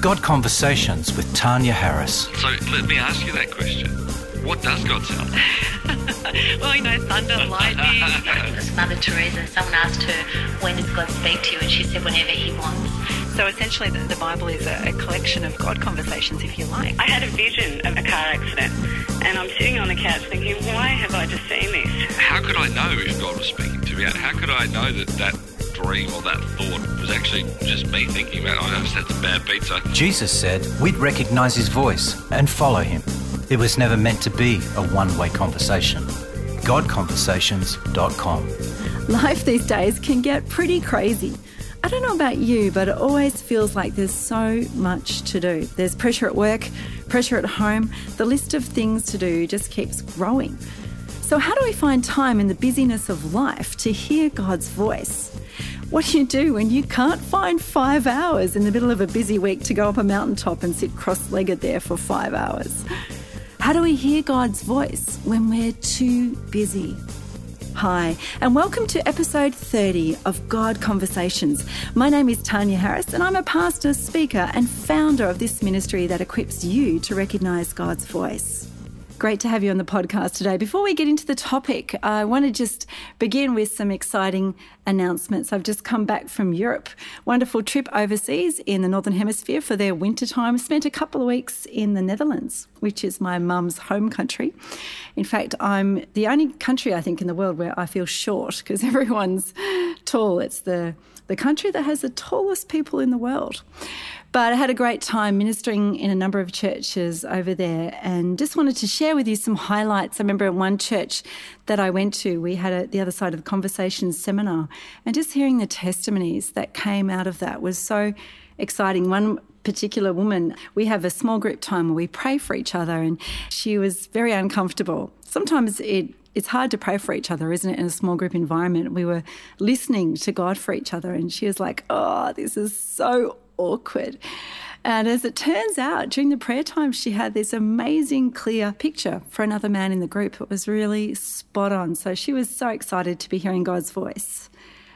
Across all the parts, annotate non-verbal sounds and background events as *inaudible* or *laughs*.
God Conversations with Tanya Harris. So let me ask you that question. What does God sound like? *laughs* well, you know, thunder, lightning. *laughs* As Mother Teresa, someone asked her, when does God speak to you? And she said, whenever he wants. So essentially, the, the Bible is a, a, collection of God conversations, if you like. I had a vision of a car accident, and I'm sitting on the couch thinking, why have I just seen this? How could I know if God was speaking to me? How could I know that that dream or that thought was actually just me thinking about, oh, I just had some bad pizza? Jesus said we'd recognize his voice and follow him. It was never meant to be a one way conversation. GodConversations.com. Life these days can get pretty crazy. I don't know about you, but it always feels like there's so much to do. There's pressure at work, pressure at home. The list of things to do just keeps growing. So, how do we find time in the busyness of life to hear God's voice? What do you do when you can't find five hours in the middle of a busy week to go up a mountaintop and sit cross legged there for five hours? How do we hear God's voice when we're too busy? Hi, and welcome to episode 30 of God Conversations. My name is Tanya Harris, and I'm a pastor, speaker, and founder of this ministry that equips you to recognize God's voice. Great to have you on the podcast today. Before we get into the topic, I want to just begin with some exciting announcements. I've just come back from Europe. Wonderful trip overseas in the Northern Hemisphere for their winter time. Spent a couple of weeks in the Netherlands, which is my mum's home country. In fact, I'm the only country I think in the world where I feel short because *laughs* everyone's tall. It's the the country that has the tallest people in the world. But I had a great time ministering in a number of churches over there and just wanted to share with you some highlights. I remember in one church that I went to, we had a, the other side of the conversation seminar, and just hearing the testimonies that came out of that was so exciting. One particular woman, we have a small group time where we pray for each other, and she was very uncomfortable. Sometimes it it's hard to pray for each other, isn't it, in a small group environment? We were listening to God for each other, and she was like, Oh, this is so awkward. And as it turns out, during the prayer time, she had this amazing, clear picture for another man in the group. It was really spot on. So she was so excited to be hearing God's voice.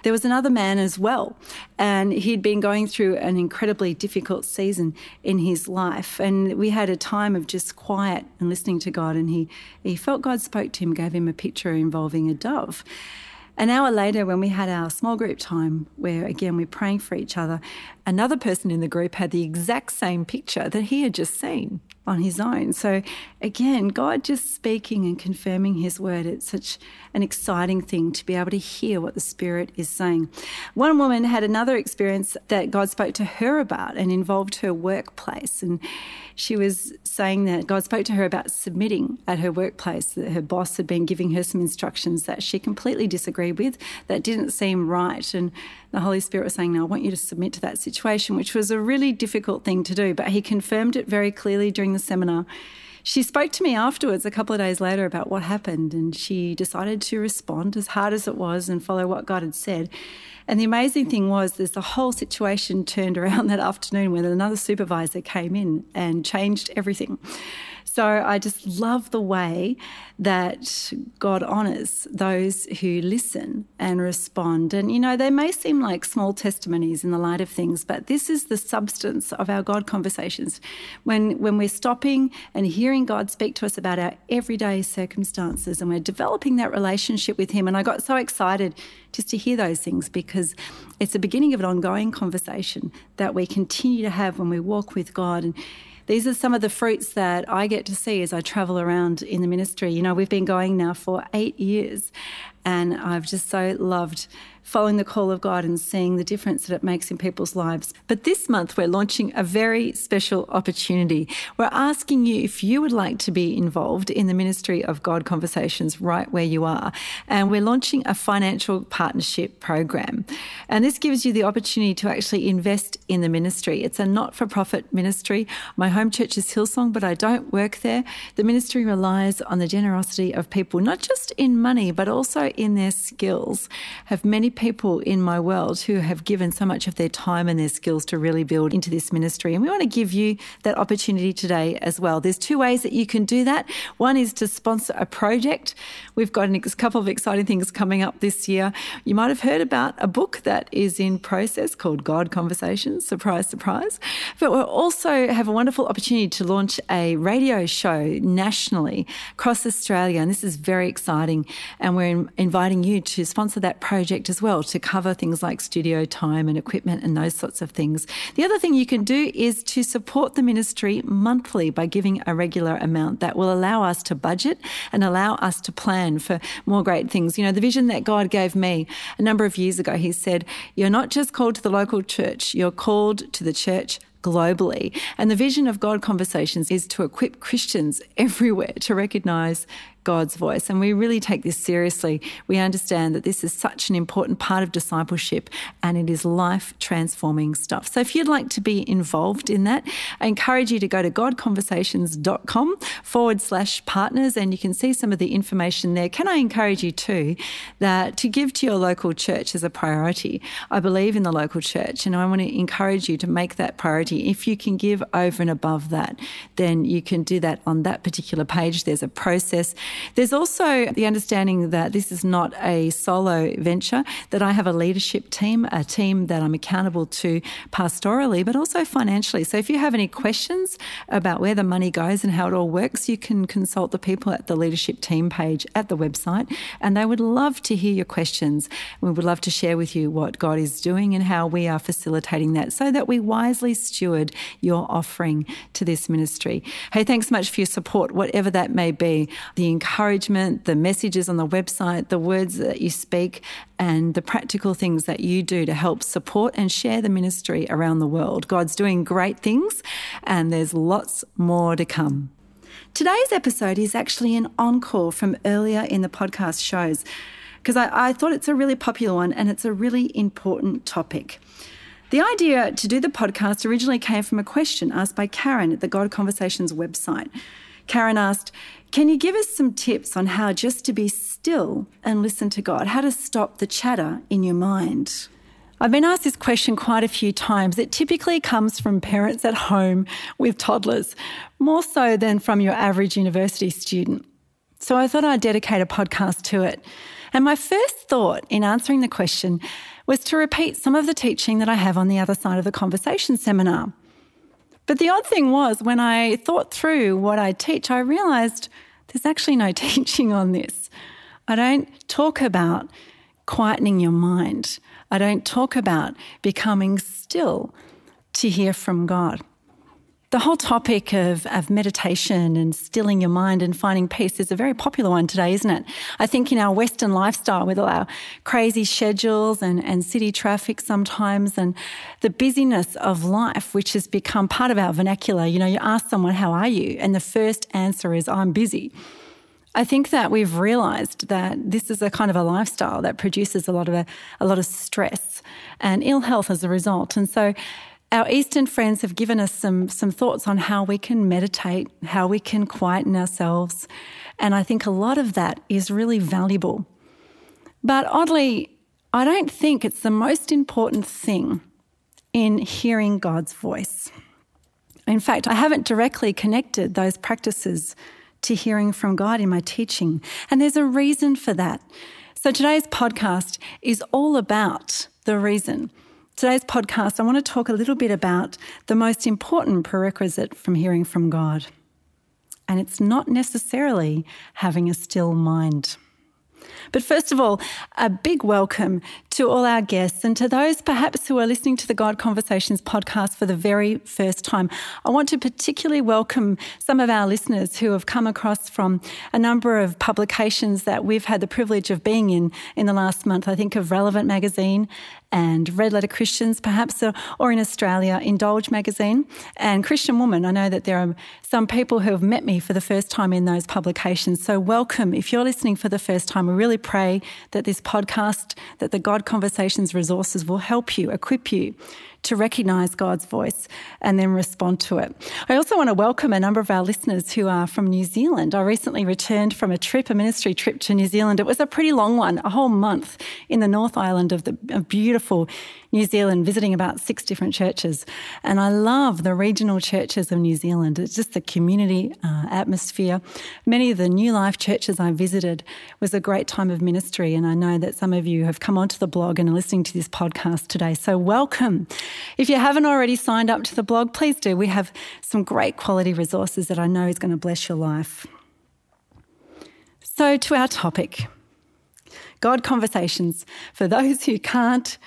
There was another man as well, and he'd been going through an incredibly difficult season in his life. And we had a time of just quiet and listening to God, and he, he felt God spoke to him, gave him a picture involving a dove. An hour later, when we had our small group time, where again we're praying for each other, another person in the group had the exact same picture that he had just seen on his own. So, again, God just speaking and confirming his word, it's such an exciting thing to be able to hear what the Spirit is saying. One woman had another experience that God spoke to her about and involved her workplace. And she was saying that God spoke to her about submitting at her workplace, that her boss had been giving her some instructions that she completely disagreed with, that didn't seem right. And the Holy Spirit was saying, No, I want you to submit to that situation, which was a really difficult thing to do. But He confirmed it very clearly during the seminar. She spoke to me afterwards, a couple of days later, about what happened, and she decided to respond as hard as it was and follow what God had said. And the amazing thing was, there's the whole situation turned around *laughs* that afternoon when another supervisor came in and changed everything. So I just love the way that God honours those who listen and respond. And, you know, they may seem like small testimonies in the light of things, but this is the substance of our God conversations. When, when we're stopping and hearing God speak to us about our everyday circumstances and we're developing that relationship with Him. And I got so excited just to hear those things because it's the beginning of an ongoing conversation that we continue to have when we walk with God. And these are some of the fruits that I get to see as I travel around in the ministry. You know, we've been going now for eight years, and I've just so loved following the call of God and seeing the difference that it makes in people's lives. But this month, we're launching a very special opportunity. We're asking you if you would like to be involved in the ministry of God Conversations right where you are. And we're launching a financial partnership program. And this gives you the opportunity to actually invest in the ministry. It's a not for profit ministry. My home church is Hillsong, but I don't work there. The ministry relies on the generosity of people, not just in money, but also in their skills. Have many people in my world who have given so much of their time and their skills to really build into this ministry. And we want to give you that opportunity today as well. There's two ways that you can do that. One is to sponsor a project. We've got a couple of exciting things coming up this year. You might have heard about a book that is in process called God Conversations. Surprise, surprise. But we'll also have a wonderful opportunity to launch a radio show nationally across Australia. And this is very exciting. And we're inviting you to sponsor that project as well to cover things like studio time and equipment and those sorts of things. The other thing you can do is to support the ministry monthly by giving a regular amount that will allow us to budget and allow us to plan for more great things. You know, the vision that God gave me a number of years ago, He said, You're not just called to the local church, you're called to the church globally. And the vision of God Conversations is to equip Christians *laughs* everywhere to recognize God's voice. And we really take this seriously. We understand that this is such an important part of discipleship and it is life transforming stuff. So if you'd like to be involved in that, I encourage you to go to godconversations.com forward slash partners and you can see some of the information there. Can I encourage you too that to give to your local church is a priority? I believe in the local church and I want to encourage you to make that priority. If you can give over and above that, then you can do that on that particular page. There's a process there's also the understanding that this is not a solo venture, that I have a leadership team, a team that I'm accountable to pastorally, but also financially. So if you have any questions about where the money goes and how it all works, you can consult the people at the leadership team page at the website, and they would love to hear your questions. We would love to share with you what God is doing and how we are facilitating that so that we wisely steward your offering to this ministry. Hey, thanks so much for your support, whatever that may be. The encouragement, the messages on the website, the words that you speak, and the practical things that you do to help support and share the ministry around the world. God's doing great things, and there's lots more to come. Today's episode is actually an encore from earlier in the podcast shows because I, I, thought it's a really popular one and it's a really important topic. The idea to do the podcast originally came from a question asked by Karen at the God Conversations website. Karen asked, Can you give us some tips on how just to be still and listen to God, how to stop the chatter in your mind? I've been asked this question quite a few times. It typically comes from parents at home with toddlers, more so than from your average university student. So I thought I'd dedicate a podcast to it. And my first thought in answering the question was to repeat some of the teaching that I have on the other side of the conversation seminar. But the odd thing was, when I thought through what I teach, I realized there's actually no *laughs* teaching on this. I don't talk about quietening your mind. I don't talk about becoming still to hear from God the whole topic of, of meditation and stilling your mind and finding peace is a very popular one today, isn't it? I think in our Western lifestyle with all our crazy schedules and, and city traffic sometimes and the busyness of life, which has become part of our vernacular. You know, you ask someone, how are you? And the first answer is, I'm busy. I think that we've realized that this is a kind of a lifestyle that produces a lot of a, a lot of stress and ill health as a result. And so our Eastern friends have given us some, some thoughts on how we can meditate, how we can quieten ourselves. And I think a lot of that is really valuable. But oddly, I don't think it's the most important thing in hearing God's voice. In fact, I haven't directly connected those practices to hearing from God in my teaching. And there's a reason for that. So today's podcast is all about the reason. Today's podcast, I want to talk a little bit about the most important prerequisite from hearing from God. And it's not necessarily having a still mind. But first of all, a big welcome to all our guests and to those perhaps who are listening to the God Conversations podcast for the very first time. I want to particularly welcome some of our listeners who have come across from a number of publications that we've had the privilege of being in in the last month. I think of Relevant Magazine and Red Letter Christians, perhaps, uh, or in Australia, Indulge magazine and Christian Woman. I know that there are some people who have met me for the first time in those publications. So welcome. If you're listening for the first time, we really pray that this podcast, that the God Conversations resources will help you, equip you to recognize God's voice and then respond to it. I also want to welcome a number of our listeners who are from New Zealand. I recently returned from a trip, a ministry trip to New Zealand. It was a pretty long one, a whole month in the North Island of the beautiful New Zealand, visiting about six different churches. And I love the regional churches of New Zealand. It's just the community uh, atmosphere. Many of the New Life churches I visited was a great time of ministry. And I know that some of you have come onto the blog and are listening to this podcast today. So welcome. If you haven't already signed up to the blog, please do. We have some great quality resources that I know is going to bless your life. So, to our topic God conversations for those who can't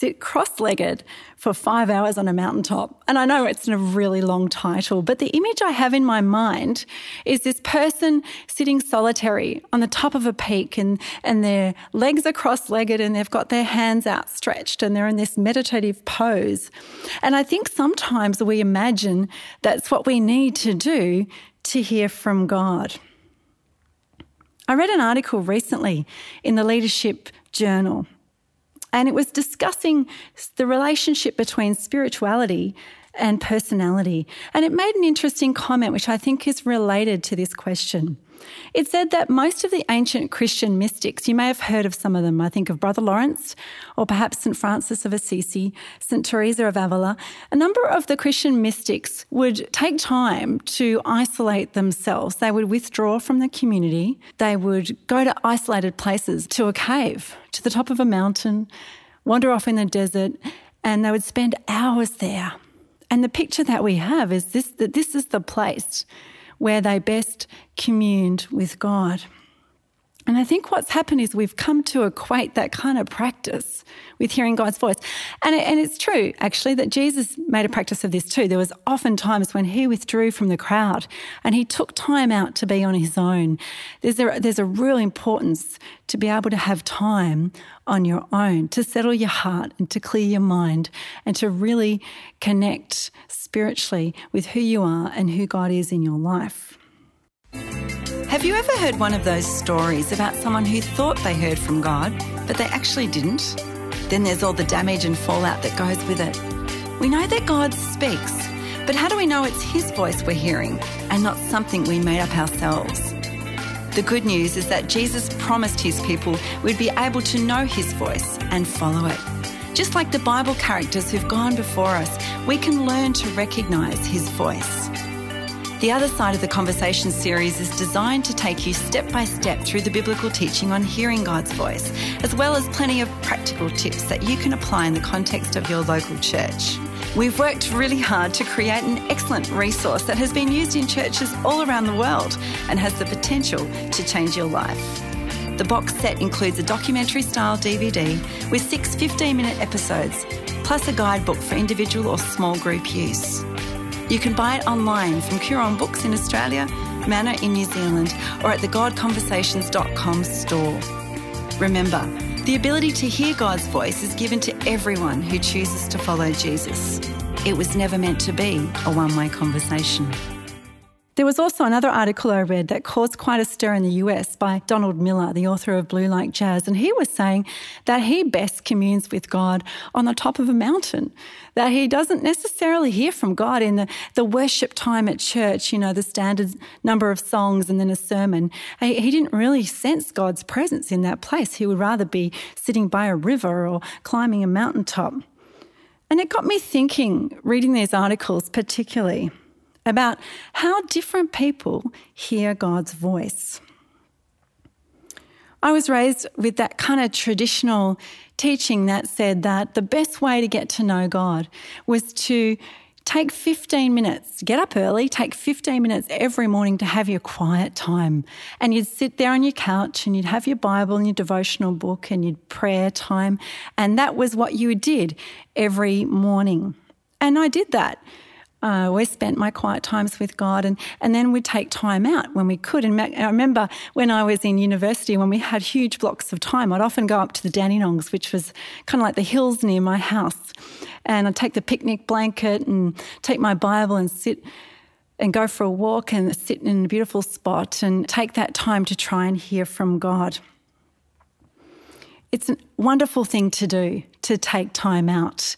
sit cross legged for five hours on a mountaintop. And I know it's a really long title, but the image I have in my mind is this person sitting solitary on the top of a peak and, and their legs are cross legged and they've got their hands outstretched and they're in this meditative pose. And I think sometimes we imagine that's what we need to do to hear from God. I read an article recently in the Leadership Journal and it was discussing the relationship between spirituality and personality. And it made an interesting comment, which I think is related to this question. It said that most of the ancient Christian mystics, you may have heard of some of them. I think of Brother Lawrence, or perhaps St. Francis of Assisi, St. Teresa of Avila. A number of the Christian mystics would take time to isolate themselves. They would withdraw from the community. They would go to isolated places, to a cave, to the top of a mountain, wander off in the desert, and they would spend hours there. And the picture that we have is this that this is the place where they best communed with God. And I think what's happened is we've come to equate that kind of practice with hearing God's voice. And, and it's true, actually, that Jesus made a practice of this too. There was often times when he withdrew from the crowd and he took time out to be on his own. There's a, there's a real importance to be able to have time on your own, to settle your heart and to clear your mind and to really connect spiritually with who you are and who God is in your life. Have you ever heard one of those stories about someone who thought they heard from God, but they actually didn't? Then there's all the damage and fallout that goes with it. We know that God speaks, but how do we know it's His voice we're hearing and not something we made up ourselves? The good news is that Jesus promised His people we'd be able to know His voice and follow it. Just like the Bible characters who've gone before us, we can learn to recognise His voice. The Other Side of the Conversation series is designed to take you step by step through the biblical teaching on hearing God's voice, as well as plenty of practical tips that you can apply in the context of your local church. We've worked really hard to create an excellent resource that has been used in churches all around the world and has the potential to change your life. The box set includes a documentary style DVD with six 15 minute episodes, plus a guidebook for individual or small group use. You can buy it online from Koorong Books in Australia, Manna in New Zealand, or at the godconversations.com store. Remember, the ability to hear God's voice is given to everyone who chooses to follow Jesus. It was never meant to be a one way conversation. There was also another article I read that caused quite a stir in the US by Donald Miller, the author of Blue Like Jazz, and he was saying that he best communes with God on the top of a mountain, that he doesn't necessarily hear from God in the, the worship time at church, you know, the standard number of songs and then a sermon. He, he didn't really sense God's presence in that place. He would rather be sitting by a river or climbing a mountaintop. And it got me thinking, reading these articles particularly about how different people hear God's voice. I was raised with that kind of traditional teaching that said that the best way to get to know God was to take 15 minutes, get up early, take 15 minutes every morning to have your quiet time. And you'd sit there on your couch and you'd have your Bible and your devotional book and your prayer time. And that was what you did every morning. And I did that I uh, always spent my quiet times with God, and, and then we'd take time out when we could. And I remember when I was in university, when we had huge blocks of time, I'd often go up to the Dandenongs, which was kind of like the hills near my house, and I'd take the picnic blanket and take my Bible and sit and go for a walk and sit in a beautiful spot and take that time to try and hear from God. It's a wonderful thing to do to take time out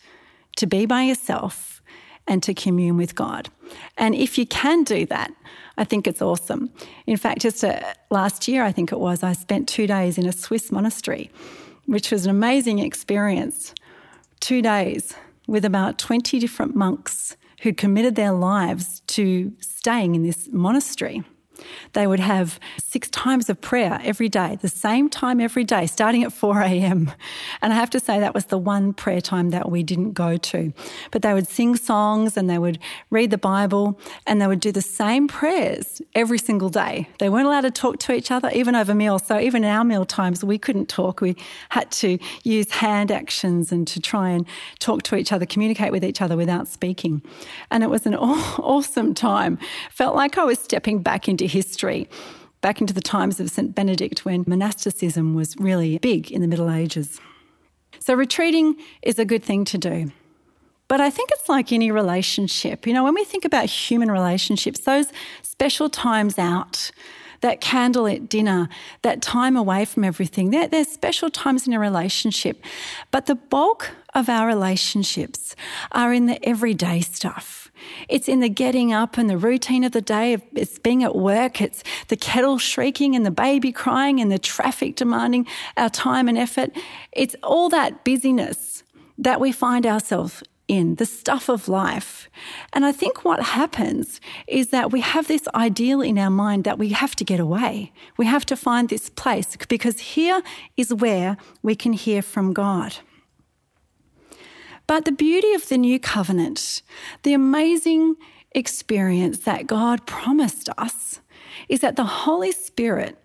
to be by yourself and to commune with God. And if you can do that, I think it's awesome. In fact, just uh, last year, I think it was, I spent two days in a Swiss monastery, which was an amazing experience. Two days with about 20 different monks who committed their lives to staying in this monastery. They would have six times of prayer every day, the same time every day, starting at 4 a.m. And I have to say that was the one prayer time that we didn't go to. But they would sing songs and they would read the Bible and they would do the same prayers every single day. They weren't allowed to talk to each other, even over meals. So even in our meal times, we couldn't talk. We had to use hand actions and to try and talk to each other, communicate with each other without speaking. And it was an *laughs* awesome time. Felt like I was stepping back into history back into the times of St. Benedict when monasticism was really big in the Middle Ages. So, retreating is a good thing to do. But I think it's like any relationship. You know, when we think about human relationships, those special times out, that candlelit dinner, that time away from everything, they're special times in a relationship. But the bulk of our relationships are in the everyday stuff it's in the getting up and the routine of the day. It's being at work. It's the kettle shrieking and the baby crying and the traffic demanding our time and effort. It's all that busyness that we find ourselves in, the stuff of life. And I think what happens is that we have this ideal in our mind that we have to get away. We have to find this place because here is where we can hear from God. But the beauty of the new covenant, the amazing experience that God promised us, is that the Holy Spirit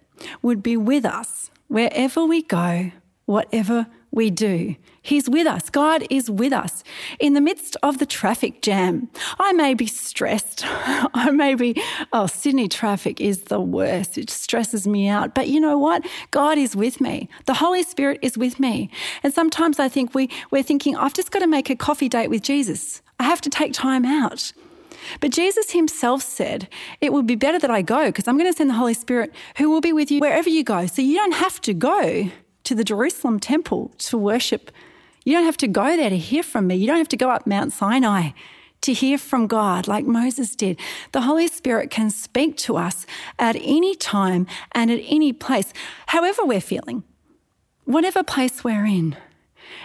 would be with us wherever we go, whatever we do. He's with us. God is with us in the midst of the traffic jam. I may be stressed. *laughs* I may be, oh, Sydney traffic is the worst. It stresses me out. But you know what? God is with me. The Holy Spirit is with me. And sometimes I think we, we're thinking, I've just got to make a coffee date with Jesus. I have to take time out. But Jesus himself said, It would be better that I go because I'm going to send the Holy Spirit who will be with you wherever you go. So you don't have to go to the Jerusalem temple to worship you don't have to go there to hear from me. You don't have to go up Mount Sinai to hear from God like Moses did. The Holy Spirit can speak to us at any time and at any place, however we're feeling, whatever place we're in.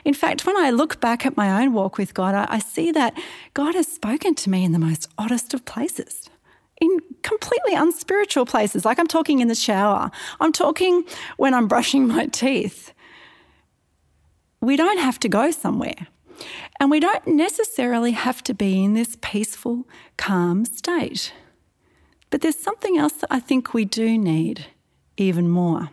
In fact, when I look back at my own walk with God, I, I see that God has spoken to me in the most oddest of places in completely unspiritual places. Like I'm talking in the shower, I'm talking when I'm brushing my teeth we don't have to go somewhere. And we don't necessarily have to be in this peaceful, calm state. But there's something else that I think we do need even more.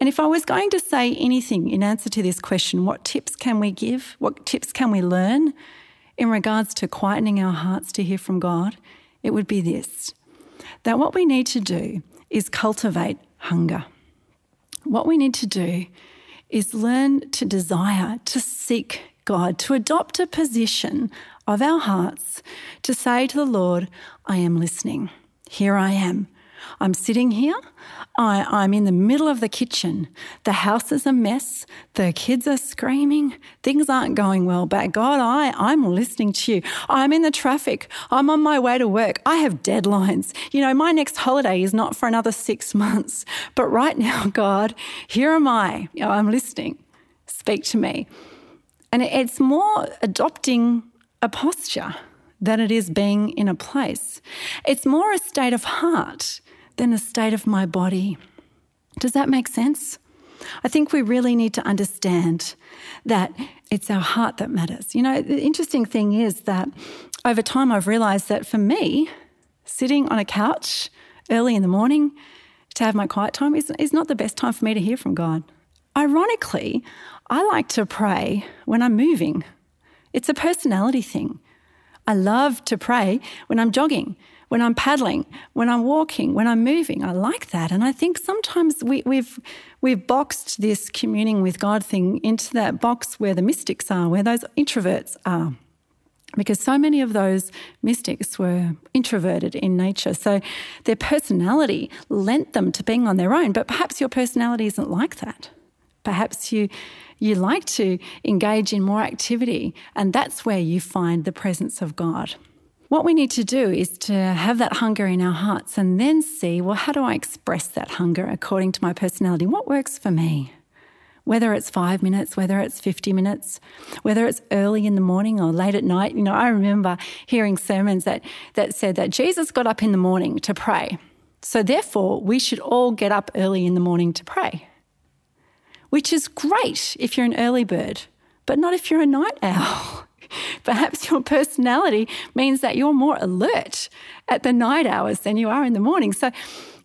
And if I was going to say anything in answer to this question, what tips can we give? What tips can we learn in regards to quietening our hearts to hear from God? It would be this that what we need to do is cultivate hunger. What we need to do is learn to desire, to seek God, to adopt a position of our hearts, to say to the Lord, I am listening. Here I am. I'm sitting here. I, am in the middle of the kitchen. The house is a mess. The kids are screaming. Things aren't going well. But God, I, I'm listening to you. I'm in the traffic. I'm on my way to work. I have deadlines. You know, my next holiday is not for another six *laughs* months. But right now, God, here am I. I'm listening. Speak to me. And it's more adopting a posture than it is being in a place. It's more a state of heart than a state of my body. Does that make sense? I think we really need to understand that it's our heart that matters. You know, the interesting thing is that over time I've realized that for me, sitting on a couch early in the morning to have my quiet time is, is not the best time for me to hear from God. Ironically, I like to pray when I'm moving. It's a personality thing. I love to pray when I'm jogging when I'm paddling, when I'm walking, when I'm moving. I like that. And I think sometimes we, we've, we've boxed this communing with God thing into that box where the mystics are, where those introverts are. Because so many of those mystics were introverted in nature. So their personality lent them to being on their own. But perhaps your personality isn't like that. Perhaps you, You like to engage in more activity, and that's where you find the presence of God. What we need to do is to have that hunger in our hearts and then see, well, how do I express that hunger according to my personality? What works for me? Whether it's five minutes, whether it's 50 minutes, whether it's early in the morning or late at night. You know, I remember hearing sermons that, that said that Jesus got up in the morning to pray. So therefore, we should all get up early in the morning to pray, which is great if you're an early bird, but not if you're a night owl. *laughs* *laughs* Perhaps your personality means that you're more alert at the night hours than you are in the morning. So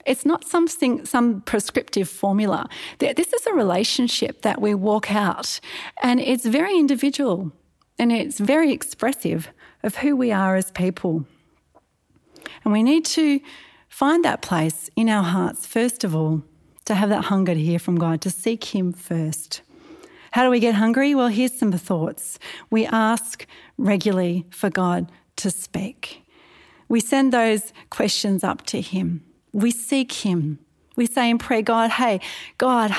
it's not something, some prescriptive formula. This is a relationship that we walk out, and it's very individual and it's very expressive of who we are as people. And we need to find that place in our hearts, first of all, to have that hunger to hear from God, to seek Him first. How do we get hungry? Well, here's some thoughts. We ask regularly for God to speak. We send those questions up to Him. We seek Him. We say in prayer, God, hey, God,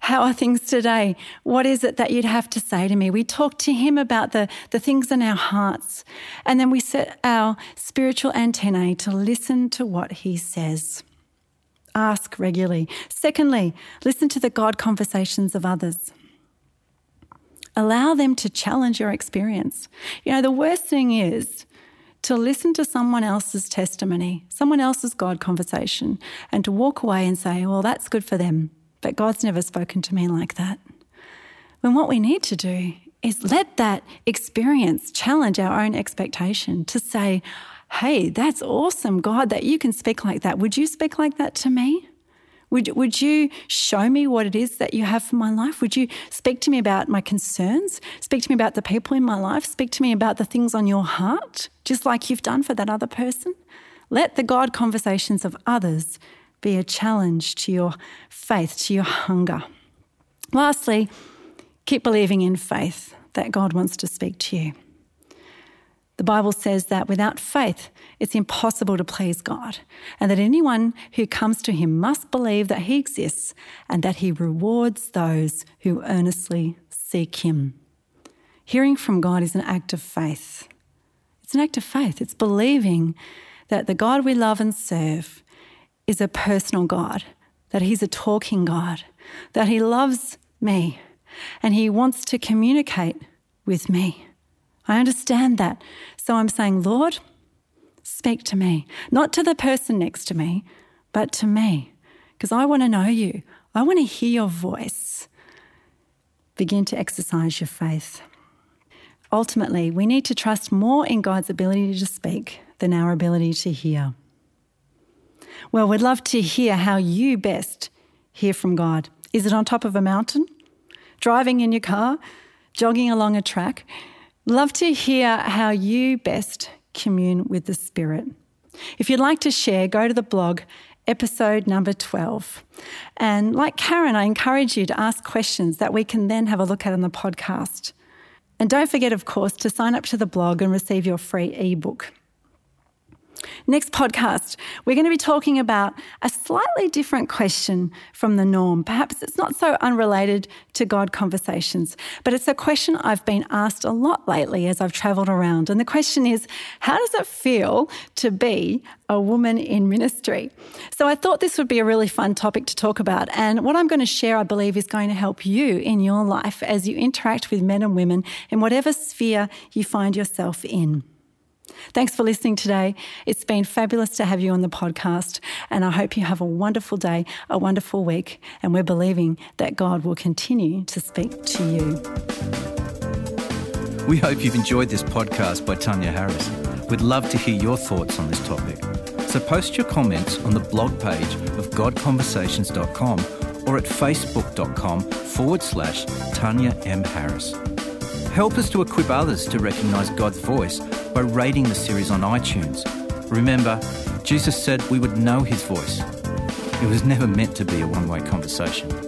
how are things today? What is it that you'd have to say to me? We talk to Him about the, the things in our hearts, and then we set our spiritual antennae to listen to what He says. Ask regularly. Secondly, listen to the God conversations of others. Allow them to challenge your experience. You know, the worst thing is to listen to someone else's testimony, someone else's God conversation, and to walk away and say, well, that's good for them, but God's never spoken to me like that. When what we need to do is let that experience challenge our own expectation to say, hey, that's awesome, God, that you can speak like that. Would you speak like that to me? Would, would you show me what it is that you have for my life? Would you speak to me about my concerns? Speak to me about the people in my life? Speak to me about the things on your heart, just like you've done for that other person? Let the God conversations of others be a challenge to your faith, to your hunger. Lastly, keep believing in faith that God wants to speak to you. The Bible says that without faith, it's impossible to please God, and that anyone who comes to Him must believe that He exists and that He rewards those who earnestly seek Him. Hearing from God is an act of faith. It's an act of faith. It's believing that the God we love and serve is a personal God, that He's a talking God, that He loves me, and He wants to communicate with me. I understand that. So I'm saying, Lord, speak to me, not to the person next to me, but to me, because I want to know you. I want to hear your voice. Begin to exercise your faith. Ultimately, we need to trust more in God's ability to speak than our ability to hear. Well, we'd love to hear how you best hear from God. Is it on top of a mountain? Driving in your car? Jogging along a track? Love to hear how you best commune with the Spirit. If you'd like to share, go to the blog, episode number 12. And like Karen, I encourage you to ask questions that we can then have a look at on the podcast. And don't forget, of course, to sign up to the blog and receive your free ebook. Next podcast, we're going to be talking about a slightly different question from the norm. Perhaps it's not so unrelated to God conversations, but it's a question I've been asked a lot lately as I've traveled around. And the question is how does it feel to be a woman in ministry? So I thought this would be a really fun topic to talk about. And what I'm going to share, I believe, is going to help you in your life as you interact with men and women in whatever sphere you find yourself in. Thanks for listening today. It's been fabulous to have you on the podcast, and I hope you have a wonderful day, a wonderful week, and we're believing that God will continue to speak to you. We hope you've enjoyed this podcast by Tanya Harris. We'd love to hear your thoughts on this topic. So post your comments on the blog page of godconversations.com or at facebook.com forward slash Tanya M. Harris. Help us to equip others to recognise God's voice by rating the series on iTunes. Remember, Jesus said we would know his voice. It was never meant to be a one way conversation.